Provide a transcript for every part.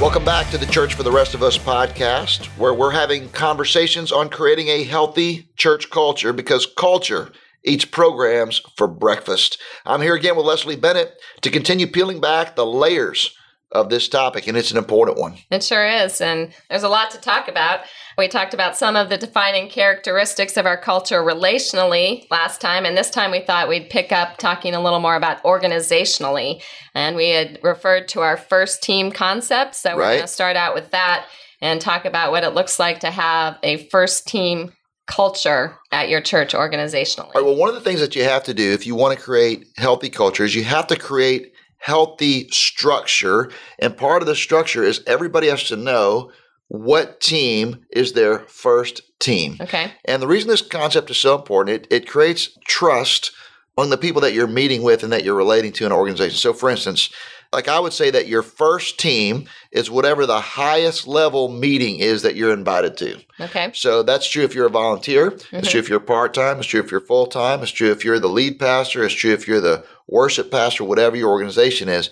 Welcome back to the Church for the Rest of Us podcast, where we're having conversations on creating a healthy church culture because culture eats programs for breakfast. I'm here again with Leslie Bennett to continue peeling back the layers of this topic, and it's an important one. It sure is. And there's a lot to talk about. We talked about some of the defining characteristics of our culture relationally last time, and this time we thought we'd pick up talking a little more about organizationally. And we had referred to our first team concept. So we're Right. going to start out with that and talk about what it looks like to have a first team culture at your church organizationally. All right, well, one of the things that you have to do if you want to create healthy culture is you have to create healthy structure. And part of the structure is everybody has to know what team is their first team. Okay. And the reason this concept is so important, it, it creates trust on the people that you're meeting with and that you're relating to in an organization. So, for instance, like I would say that your first team is whatever the highest level meeting is that you're invited to. Okay. So that's true if you're a volunteer. It's mm-hmm. true if you're part time. It's true if you're full time. It's true if you're the lead pastor. It's true if you're the worship pastor, whatever your organization is.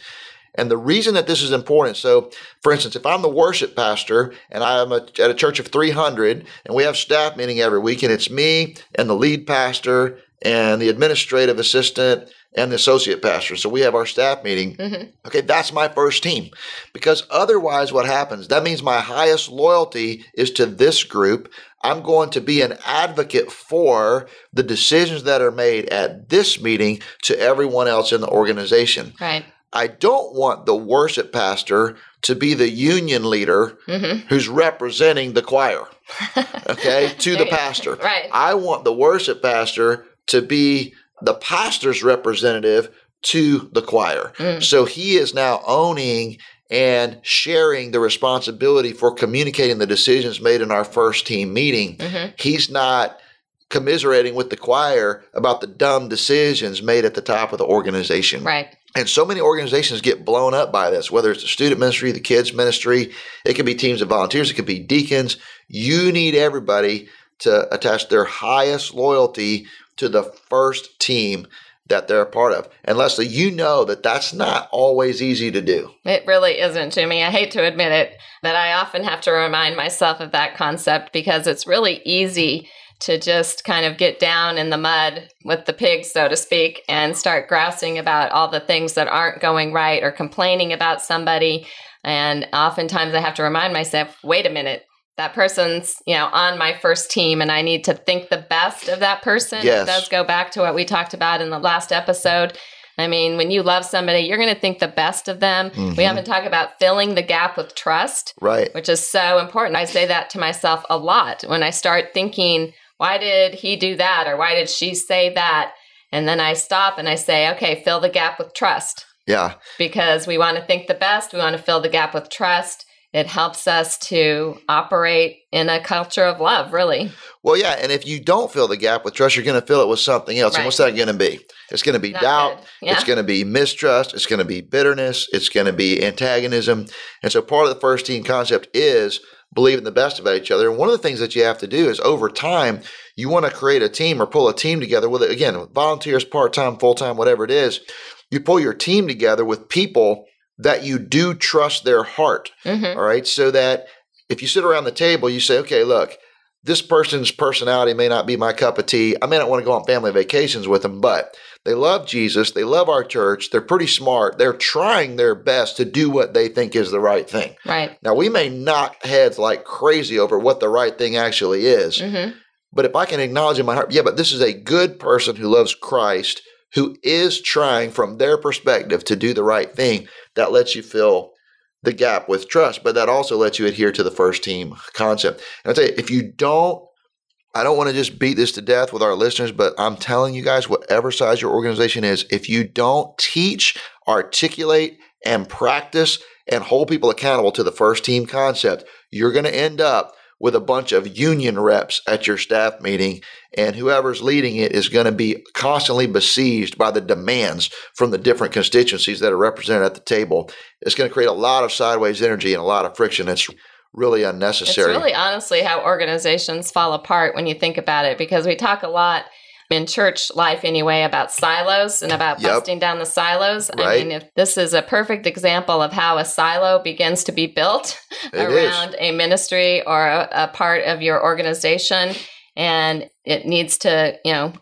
And the reason that this is important, so for instance, if I'm the worship pastor and I'm a, at a church of 300 and we have staff meeting every week and it's me and the lead pastor and the administrative assistant and the associate pastor. So we have our staff meeting. Mm-hmm. Okay, that's my first team. Because otherwise, what happens? That means my highest loyalty is to this group. I'm going to be an advocate for the decisions that are made at this meeting to everyone else in the organization. Right. I don't want the worship pastor to be the union leader mm-hmm. who's representing the choir, okay, to the pastor. Right. I want the worship pastor to be the pastor's representative to the choir. Mm. So he is now owning and sharing the responsibility for communicating the decisions made in our first team meeting. Mm-hmm. He's not commiserating with the choir about the dumb decisions made at the top of the organization. Right. And so many organizations get blown up by this, whether it's the student ministry, the kids ministry, it could be teams of volunteers, it could be deacons. You need everybody to attach their highest loyalty to the first team that they're a part of. And Leslie, you know that that's not always easy to do. It really isn't, Jimmy. I hate to admit it, but I often have to remind myself of that concept because it's really easy to just kind of get down in the mud with the pigs, so to speak, and start grousing about all the things that aren't going right or complaining about somebody. And oftentimes I have to remind myself, wait a minute. That person's, you know, on my first team, and I need to think the best of that person. Yes. It does go back to what we talked about in the last episode. I mean, when you love somebody, you're going to think the best of them. We mm-hmm. haven't talked about filling the gap with trust, Right. which is so important. I say that to myself a lot when I start thinking, why did he do that? Or why did she say that? And then I stop and I say, okay, fill the gap with trust Yeah. because we want to think the best. We want to fill the gap with trust. It helps us to operate in a culture of love, really. Well, yeah, and if you don't fill the gap with trust, you're going to fill it with something else. And what's that going to be? It's going to be Not doubt. Yeah. It's going to be mistrust. It's going to be bitterness. It's going to be antagonism. And so, part of the first team concept is believing the best about each other. And one of the things that you have to do is over time, you want to create a team or pull a team together with, again, volunteers, part time, full time, whatever it is. You pull your team together with people that you do trust their heart. Mhm. All right. So that if you sit around the table, you say, okay, look, this person's personality may not be my cup of tea. I may not want to go on family vacations with them, but they love Jesus. They love our church. They're pretty smart. They're trying their best to do what they think is the right thing. Right. Now, we may knock heads like crazy over what the right thing actually is, hmm but if I can acknowledge in my heart, yeah, but this is a good person who loves Christ, who is trying from their perspective to do the right thing, that lets you fill the gap with trust, but that also lets you adhere to the first team concept. And I tell you, if you don't I don't want to just beat this to death with our listeners, but I'm telling you guys, whatever size your organization is, if you don't teach, articulate, and practice and hold people accountable to the first team concept, you're going to end up with a bunch of union reps at your staff meeting, and whoever's leading it is going to be constantly besieged by the demands from the different constituencies that are represented at the table. It's going to create a lot of sideways energy and a lot of friction. It's really unnecessary. It's really honestly how organizations fall apart when you think about it, because we talk a lot in church life anyway about silos and about Yep. busting down the silos. I mean, if this is a perfect example of how a silo begins to be built It is. around a ministry or a, a part of your organization, and it needs to, you know,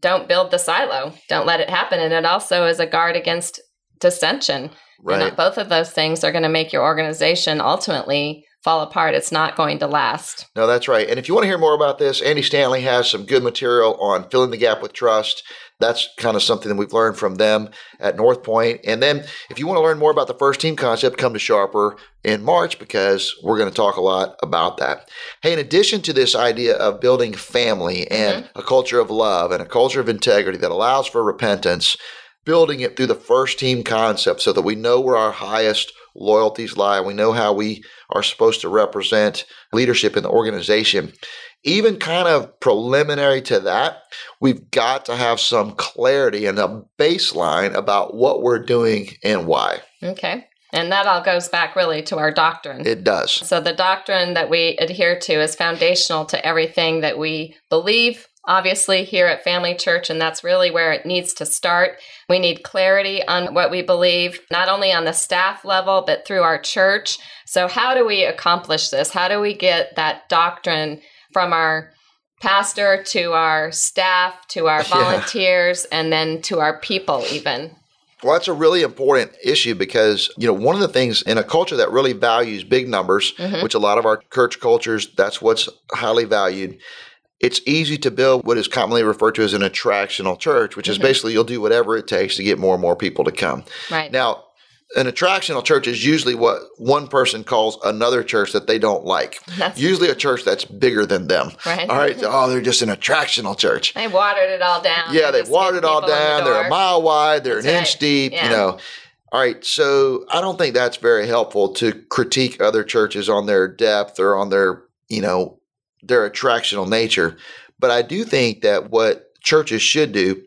don't build the silo. Don't let it happen. And it also is a guard against dissension. Right. And both of those things are going to make your organization ultimately fall apart. It's not going to last. No, that's right. And if you want to hear more about this, Andy Stanley has some good material on filling the gap with trust. That's kind of something that we've learned from them at North Point. And then if you want to learn more about the first team concept, come to Sharper in March because we're going to talk a lot about that. Hey, in addition to this idea of building family and mm-hmm. a culture of love and a culture of integrity that allows for repentance, building it through the first team concept so that we know where our highest loyalties lie. We know how we are supposed to represent leadership in the organization. Even kind of preliminary to that, we've got to have some clarity and a baseline about what we're doing and why. Okay. And that all goes back really to our doctrine. It does. So the doctrine that we adhere to is foundational to everything that we believe. Obviously, here at Family Church, and that's really where it needs to start. We need clarity on what we believe, not only on the staff level, but through our church. So, how do we accomplish this? How do we get that doctrine from our pastor to our staff to our Yeah. volunteers and then to our people, even? Well, that's a really important issue because, you know, one of the things in a culture that really values big numbers, Mhm. which a lot of our church cultures, that's what's highly valued. It's easy to build what is commonly referred to as an attractional church, which is Mhm. basically you'll do whatever it takes to get more and more people to come. Right. Now, an attractional church is usually what one person calls another church that they don't like. That's Usually a church that's bigger than them. right. All right. Oh, they're just an attractional church. They watered it all down. Yeah, They they've watered it all in the down. They're a mile wide. They're That's an right. inch deep. Yeah. You know. All right. So I don't think that's very helpful to critique other churches on their depth or on their, you know, their attractional nature. But I do think that what churches should do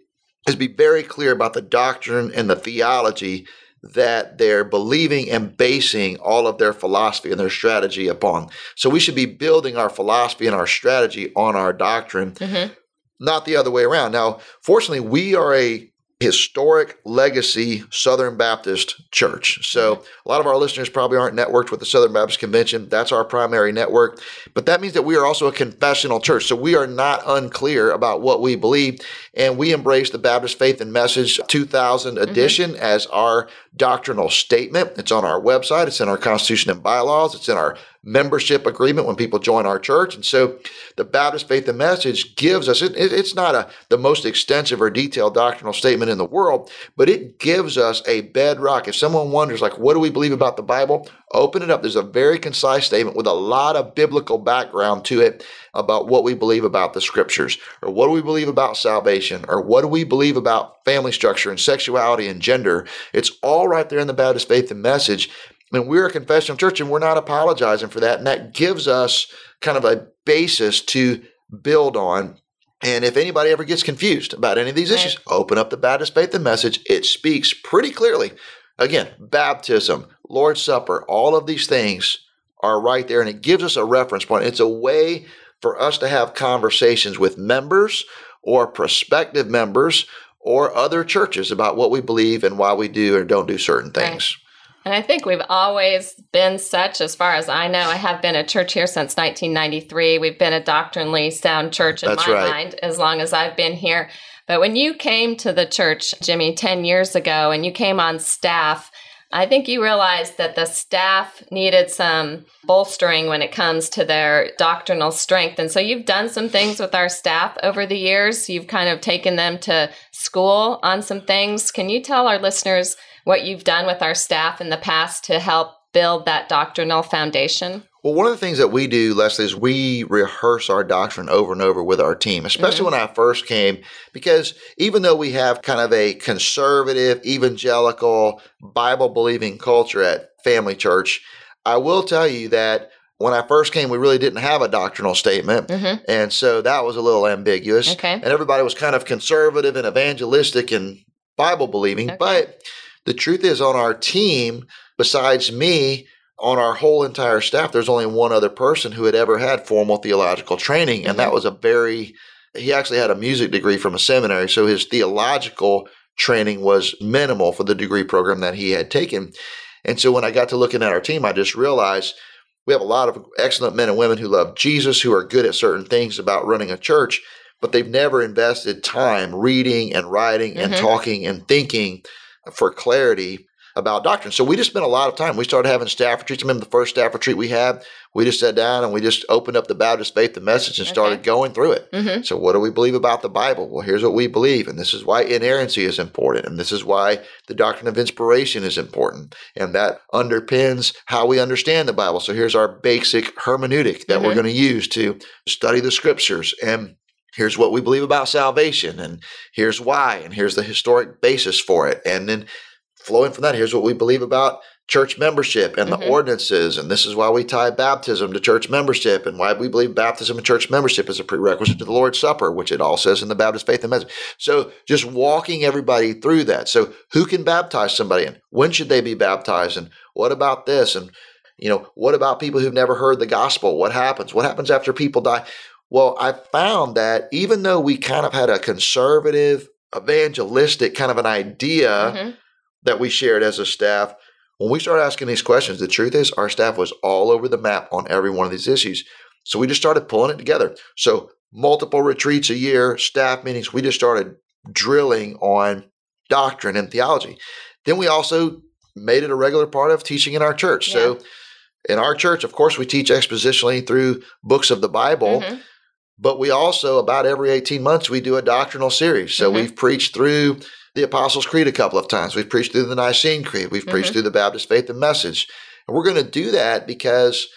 is be very clear about the doctrine and the theology that they're believing and basing all of their philosophy and their strategy upon. So we should be building our philosophy and our strategy on our doctrine Mhm. not the other way around. Now, fortunately, we are a historic legacy Southern Baptist church. So, a lot of our listeners probably aren't networked with the Southern Baptist Convention. That's our primary network. But that means that we are also a confessional church. So, we are not unclear about what we believe. And we embrace the Baptist Faith and Message 2000 mm-hmm. edition as our doctrinal statement. It's on our website, it's in our Constitution and bylaws, it's in our membership agreement when people join our church. And so the Baptist Faith and Message gives us, it, it- it's not a, the most extensive or detailed doctrinal statement in the world, but it gives us a bedrock. If someone wonders, like, what do we believe about the Bible? Open it up. There's a very concise statement with a lot of biblical background to it about what we believe about the scriptures, or what do we believe about salvation, or what do we believe about family structure and sexuality and gender. It's all right there in the Baptist Faith and Message. And we're a confessional church and we're not apologizing for that. And that gives us kind of a basis to build on. And if anybody ever gets confused about any of these Right. issues, open up the Baptist Faith and Message. It speaks pretty clearly. Again, baptism, Lord's Supper, all of these things are right there. And it gives us a reference point. It's a way for us to have conversations with members or prospective members or other churches about what we believe and why we do or don't do certain Right. And I think we've always been such, as far as I know. I have been a church here since 1993. We've been a doctrinally sound church in That's my right. mind as long as I've been here. But when you came to the church, Jimmy, 10 years ago, and you came on staff, I think you realized that the staff needed some bolstering when it comes to their doctrinal strength. And so you've done some things with our staff over the years. You've kind of taken them to school on some things. Can you tell our listeners what you've done with our staff in the past to help build that doctrinal foundation? Well, one of the things that we do, Leslie, is we rehearse our doctrine over and over with our team, especially mm-hmm. when I first came, because even though we have kind of a conservative, evangelical, Bible believing culture at Family Church, I will tell you that when I first came, we really didn't have a doctrinal statement. Mm-hmm. And so that was a little ambiguous. Okay. And everybody was kind of conservative and evangelistic and Bible believing. Okay. But the truth is, on our team, besides me, on our whole entire staff, there's only one other person who had ever had formal theological training. And mm-hmm. that was a very, he actually had a music degree from a seminary. So his theological training was minimal for the degree program that he had taken. And so when I got to looking at our team, I just realized we have a lot of excellent men and women who love Jesus, who are good at certain things about running a church, but they've never invested time reading and writing mm-hmm. and talking and thinking for clarity about doctrine. So we just spent a lot of time. We started having staff retreats. I remember the first staff retreat we had, we just sat down and we just opened up the Baptist faith, the message, and started okay. going through it. Mm-hmm. So what do we believe about the Bible? Well, here's what we believe. And this is why inerrancy is important. And this is why the doctrine of inspiration is important. And that underpins how we understand the Bible. So here's our basic hermeneutic that mm-hmm. we're going to use to study the scriptures. And here's what we believe about salvation and here's why and here's the historic basis for it and then flowing from that, here's what we believe about church membership and mm-hmm. the ordinances. And this is why we tie baptism to church membership and why we believe baptism and church membership is a prerequisite to the Lord's Supper, which it all says in the Baptist Faith and Message. So just walking everybody through that. So who can baptize somebody and when should they be baptized? And what about this? And you know, what about people who've never heard the gospel? What happens? What happens after people die? Well, I found that even though we kind of had a conservative, evangelistic kind of an idea mm-hmm that we shared as a staff, when we started asking these questions, the truth is our staff was all over the map on every one of these issues. So we just started pulling it together. So multiple retreats a year, staff meetings, we just started drilling on doctrine and theology. Then we also made it a regular part of teaching in our church. Yeah. So in our church, of course, we teach expositionally through books of the Bible. Mm-hmm. But we also, about every 18 months, we do a doctrinal series. So mm-hmm. we've preached through the Apostles' Creed a couple of times. We've preached through the Nicene Creed. We've mm-hmm. preached through the Baptist Faith and Message. And we're going to do that because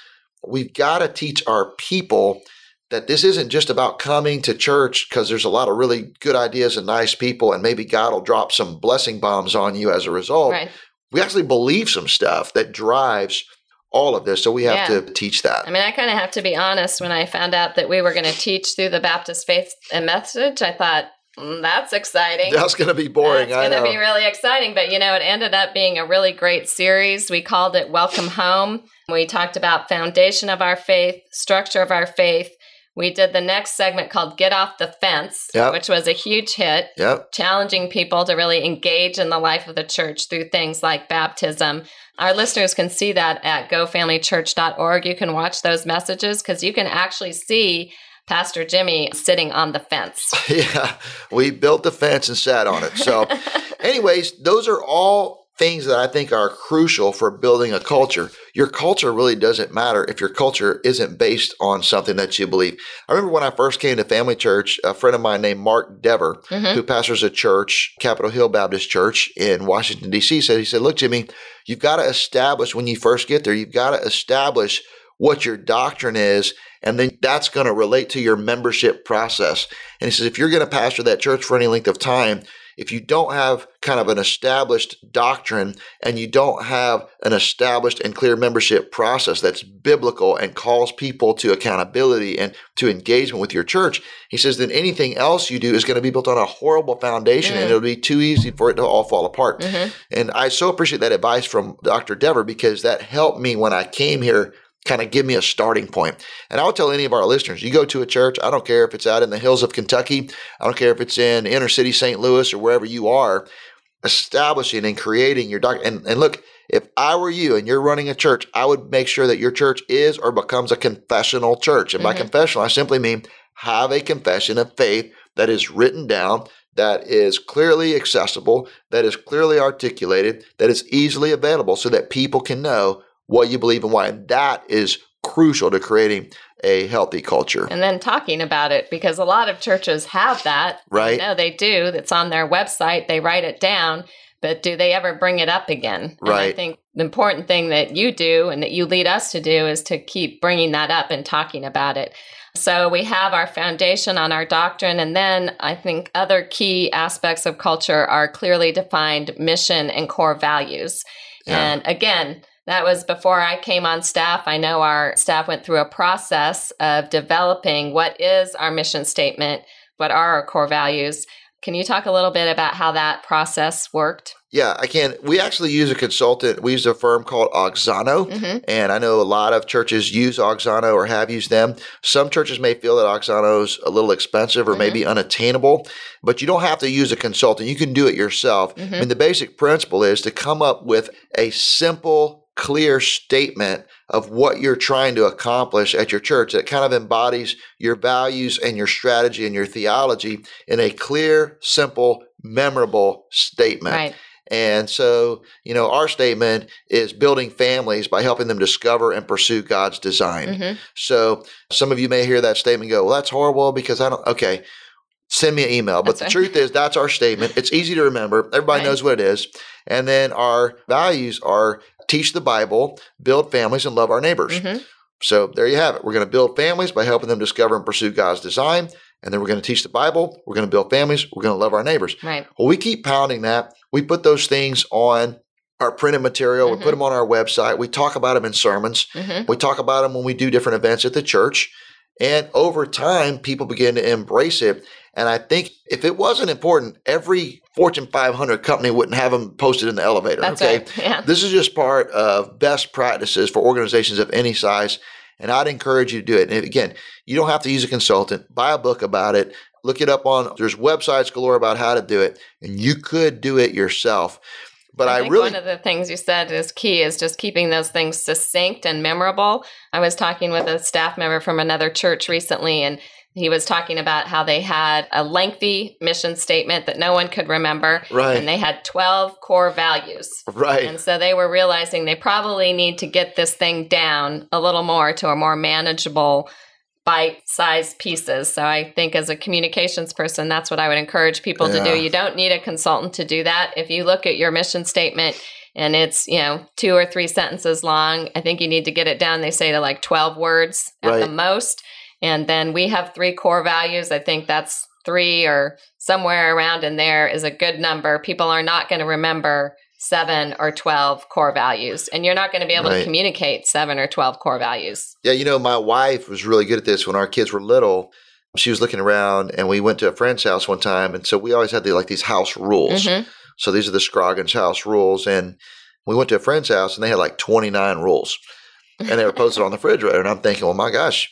we've got to teach our people that this isn't just about coming to church because there's a lot of really good ideas and nice people, and maybe God will drop some blessing bombs on you as a result. Right. We actually believe some stuff that drives all of this. So we have yeah. to teach that. I mean, I kind of have to be honest. When I found out that we were going to teach through the Baptist Faith and Message, I thought, Mm, that's exciting. That's going to be boring. It's going to be really exciting. But, you know, it ended up being a really great series. We called it Welcome Home. We talked about foundation of our faith, structure of our faith. We did the next segment called Get Off the Fence, yep. which was a huge hit, yep. challenging people to really engage in the life of the church through things like baptism. Our listeners can see that at gofamilychurch.org. You can watch those messages because you can actually see Pastor Jimmy sitting on the fence. yeah, we built the fence and sat on it. So, anyways, those are all things that I think are crucial for building a culture. Your culture really doesn't matter if your culture isn't based on something that you believe. I remember when I first came to Family Church, a friend of mine named Mark Dever, mm-hmm. who pastors a church, Capitol Hill Baptist Church in Washington, D.C., said, he said, Look, Jimmy, you've got to establish when you first get there, you've got to establish what your doctrine is and then that's going to relate to your membership process. And he says, if you're going to pastor that church for any length of time, if you don't have kind of an established doctrine and you don't have an established and clear membership process that's biblical and calls people to accountability and to engagement with your church, he says, then anything else you do is going to be built on a horrible foundation mm-hmm. and it'll be too easy for it to all fall apart. Mm-hmm. And I so appreciate that advice from Dr. Dever because that helped me when I came here kind of give me a starting point. And I'll tell any of our listeners, you go to a church, I don't care if it's out in the hills of Kentucky, I don't care if it's in inner city St. Louis or wherever you are, establishing and creating your doctrine. And, and look, if I were you and you're running a church, I would make sure that your church is or becomes a confessional church. And mm-hmm. by confessional, I simply mean have a confession of faith that is written down, that is clearly accessible, that is clearly articulated, that is easily available so that people can know what you believe and why. And that is crucial to creating a healthy culture. And then talking about it because a lot of churches have that. Right. No, they do. It's on their website. They write it down. but do they ever bring it up again? And I think the important thing that you do and that you lead us to do is to keep bringing that up and talking about it. So we have our foundation on our doctrine, and then I think other key aspects of culture are clearly defined mission and core values. Yeah. And again, that was before I came on staff. I know our staff went through a process of developing what is our mission statement, what are our core values. Can you talk a little bit about how that process worked? Yeah, I can. We actually use a consultant. We use a firm called Auxano. hmm And I know a lot of churches use Auxano or have used them. Some churches may feel that Auxano's a little expensive or Mhm. maybe unattainable, but you don't have to use a consultant. You can do it yourself. Mhm. I mean, the basic principle is to come up with a simple, clear statement of what you're trying to accomplish at your church that kind of embodies your values and your strategy and your theology in a clear, simple, memorable statement. Right. And so, you know, our statement is building families by helping them discover and pursue God's design. hmm So, some of you may hear that statement and go, well, that's horrible because I don't, okay, send me an email. But That's the right. truth is, that's our statement. It's easy to remember. Everybody Right. knows what it is. And then our values are teach the Bible, build families, and love our neighbors. hmm So, there you have it. We're going to build families by helping them discover and pursue God's design. And then we're going to teach the Bible. We're going to build families. We're going to love our neighbors. Right. Well, we keep pounding that. We put those things on our printed material. We Mhm. put them on our website. We talk about them in sermons. hmm We talk about them when we do different events at the church. And over time, people begin to embrace it. And I think if it wasn't important, every Fortune 500 company wouldn't have them posted in the elevator. That's okay. right. Yeah. This is just part of best practices for organizations of any size. And I'd encourage you to do it. And again, you don't have to use a consultant. Buy a book about it. Look it up on, there's websites galore about how to do it. And you could do it yourself. But I, think really, one of the things you said is key is just keeping those things succinct and memorable. I was talking with a staff member from another church recently, and he was talking about how they had a lengthy mission statement that no one could remember, right, and they had 12 core values. right, And so they were realizing they probably need to get this thing down a little more to a more manageable bite sized pieces. So I think as a communications person, that's what I would encourage people to do. You don't need a consultant to do that. If you look at your mission statement and it's, you know, two or three sentences long, I think you need to get it down, they say to like 12 words at the most. And then we have three core values. I think that's three or somewhere around in there is a good number. People are not going to remember seven or 12 core values, and you're not going to be able to communicate seven or 12 core values. Yeah, you know, my wife was really good at this when our kids were little. She was looking around, and we went to a friend's house one time, and so we always had the, like these house rules. Mhm. So these are the Scroggins house rules, and we went to a friend's house, and they had like twenty nine rules, and they were posted on the refrigerator. And I'm thinking, well, my gosh,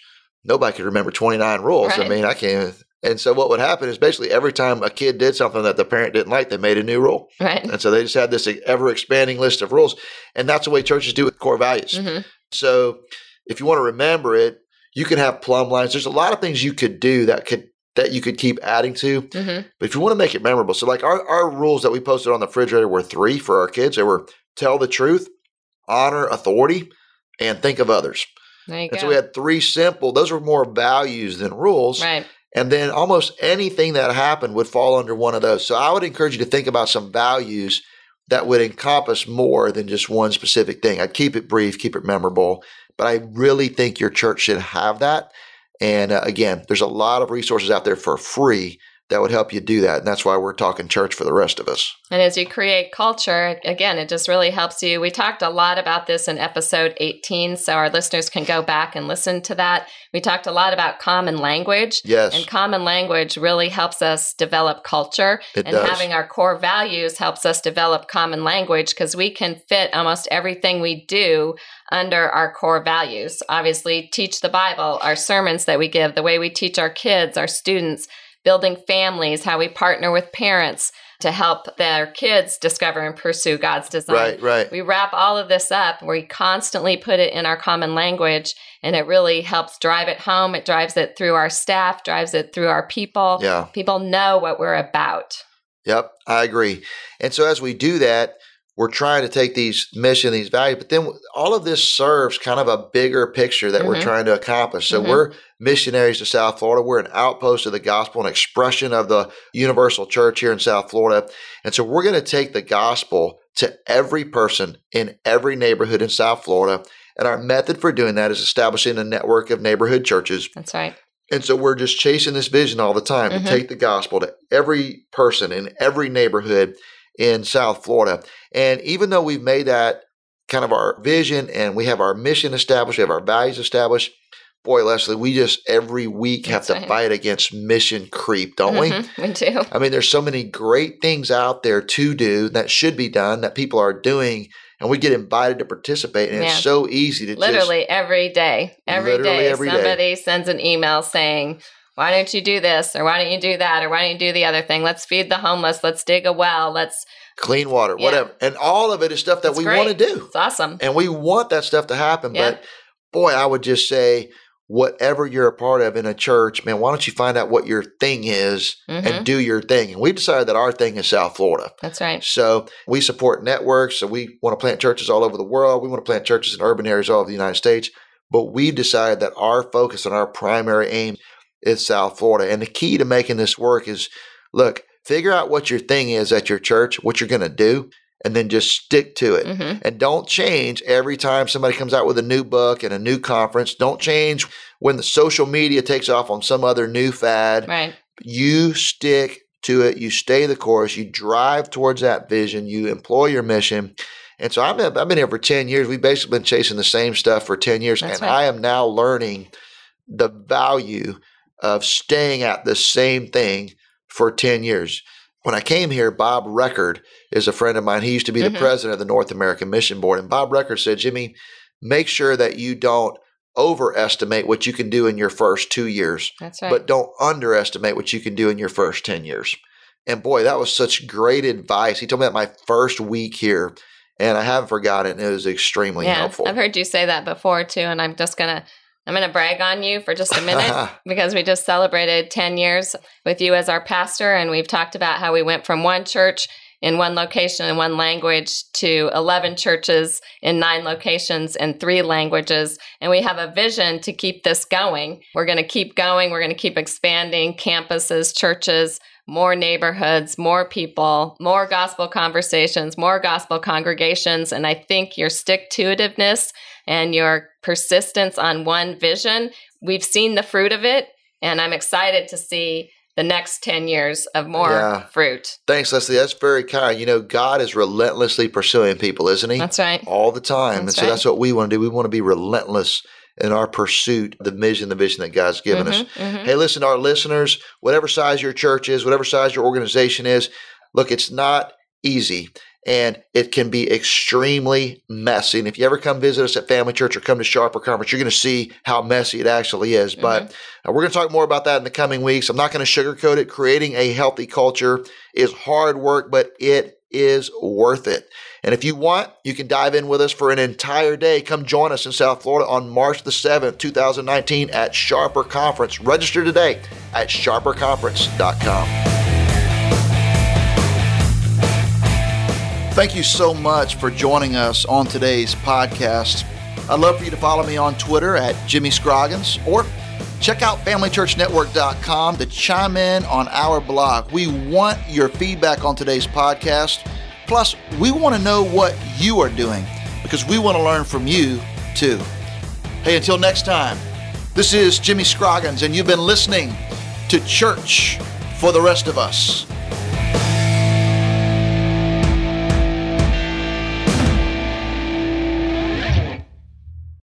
nobody could remember twenty nine rules. I mean, I can't. And so what would happen is basically every time a kid did something that the parent didn't like, they made a new rule, Right. and so they just had this ever expanding list of rules, and that's the way churches do with core values. hmm So if you want to remember it, you can have plumb lines. There's a lot of things you could do that could that you could keep adding to. hmm But if you want to make it memorable, so like our, our rules that we posted on the refrigerator were three for our kids. They were tell the truth, honor authority, and think of others. There you And go. so we had three simple, those were more values than rules. right. And then almost anything that happened would fall under one of those. So I would encourage you to think about some values that would encompass more than just one specific thing. I'd keep it brief, keep it memorable, but I really think your church should have that. And uh, again, there's a lot of resources out there for free that would help you do that. And that's why we're talking church for the rest of us. And as you create culture, again, it just really helps you. We talked a lot about this in episode 18, so our listeners can go back and listen to that. We talked a lot about common language. Yes, And common language really helps us develop culture. it and does. having our core values helps us develop common language because we can fit almost everything we do under our core values. Obviously, teach the Bible, our sermons that we give, the way we teach our kids, our students, building families, how we partner with parents to help their kids discover and pursue God's design. right, right. We wrap all of this up. We constantly put it in our common language, and it really helps drive it home. It drives it through our staff, drives it through our people. Yeah. People know what we're about. Yep, I agree. And so as we do that, we're trying to take these mission, these values, but then all of this serves kind of a bigger picture that mm-hmm. we're trying to accomplish. So mm-hmm. we're missionaries to South Florida. We're an outpost of the gospel, an expression of the universal church here in South Florida. And so we're going to take the gospel to every person in every neighborhood in South Florida. And our method for doing that is establishing a network of neighborhood churches. That's right. And so we're just chasing this vision all the time mm-hmm. to take the gospel to every person in every neighborhood in South Florida. And even though we've made that kind of our vision and we have our mission established, we have our values established, boy, Leslie, we just every week have That's to right. fight against mission creep, don't mm-hmm, we? We do. I mean, there's so many great things out there to do that should be done that people are doing. And we get invited to participate, and yeah. it's so easy to just literally just, every day, every day, every somebody day. sends an email saying, why don't you do this or why don't you do that or why don't you do the other thing? Let's feed the homeless. Let's dig a well. Let's clean water yeah. whatever. And all of it is stuff that we want to do. It's awesome. And we want that stuff to happen yeah. but boy i would just say whatever you're a part of in a church man why don't you find out what your thing is mm-hmm. and do your thing? And we've decided that our thing is south florida. That's right. So we support networks so we want to plant churches all over the world. We want to plant churches in urban areas all over the united states. But we've decided that our focus and our primary aim is South Florida. And the key to making this work is look, figure out what your thing is at your church, what you're going to do, and then just stick to it. Mm-hmm. And don't change every time somebody comes out with a new book and a new conference. Don't change when the social media takes off on some other new fad. Right. You stick to it, you stay the course, you drive towards that vision, you employ your mission. And so I've been, I've been here for 10 years. We've basically been chasing the same stuff for 10 years. That's and right. I am now learning the value of staying at the same thing for 10 years. When I came here, Bob Reccord is a friend of mine. He used to be mm-hmm. the president of the North American Mission Board. And Bob Reccord said, Jimmy, make sure that you don't overestimate what you can do in your first two years. That's right. But don't underestimate what you can do in your first 10 years. And boy, that was such great advice. He told me that my first week here, and I haven't forgotten. It was extremely yeah, helpful. I've heard you say that before too, and I'm just going to I'm going to brag on you for just a minute because we just celebrated 10 years with you as our pastor. And we've talked about how we went from one church in one location in one language to 11 churches in nine locations in three languages. And we have a vision to keep this going. We're going to keep going. We're going to keep expanding campuses, churches, more neighborhoods, more people, more gospel conversations, more gospel congregations. And I think your stick to itiveness and your persistence on one vision, we've seen the fruit of it. And I'm excited to see the next 10 years of more yeah. fruit. Thanks, Leslie. That's very kind. You know, God is relentlessly pursuing people, isn't He? That's right. All the time. That's and so right. that's what we want to do. We want to be relentless in our pursuit, the vision, the vision that God's given mm-hmm, us. Mm-hmm. Hey, listen, our listeners, whatever size your church is, whatever size your organization is, look, it's not easy and it can be extremely messy. And if you ever come visit us at Family Church or come to Sharper Conference, you're going to see how messy it actually is. Mm-hmm. But uh, we're going to talk more about that in the coming weeks. I'm not going to sugarcoat it. Creating a healthy culture is hard work, but it is worth it. And if you want, you can dive in with us for an entire day. Come join us in South Florida on March the 7th, 2019 at Sharper Conference. Register today at sharperconference.com. Thank you so much for joining us on today's podcast. I'd love for you to follow me on Twitter at Jimmy Scroggins or check out FamilyChurchNetwork.com to chime in on our blog. We want your feedback on today's podcast. Plus, we want to know what you are doing because we want to learn from you too. Hey, until next time, this is Jimmy Scroggins, and you've been listening to Church for the Rest of Us.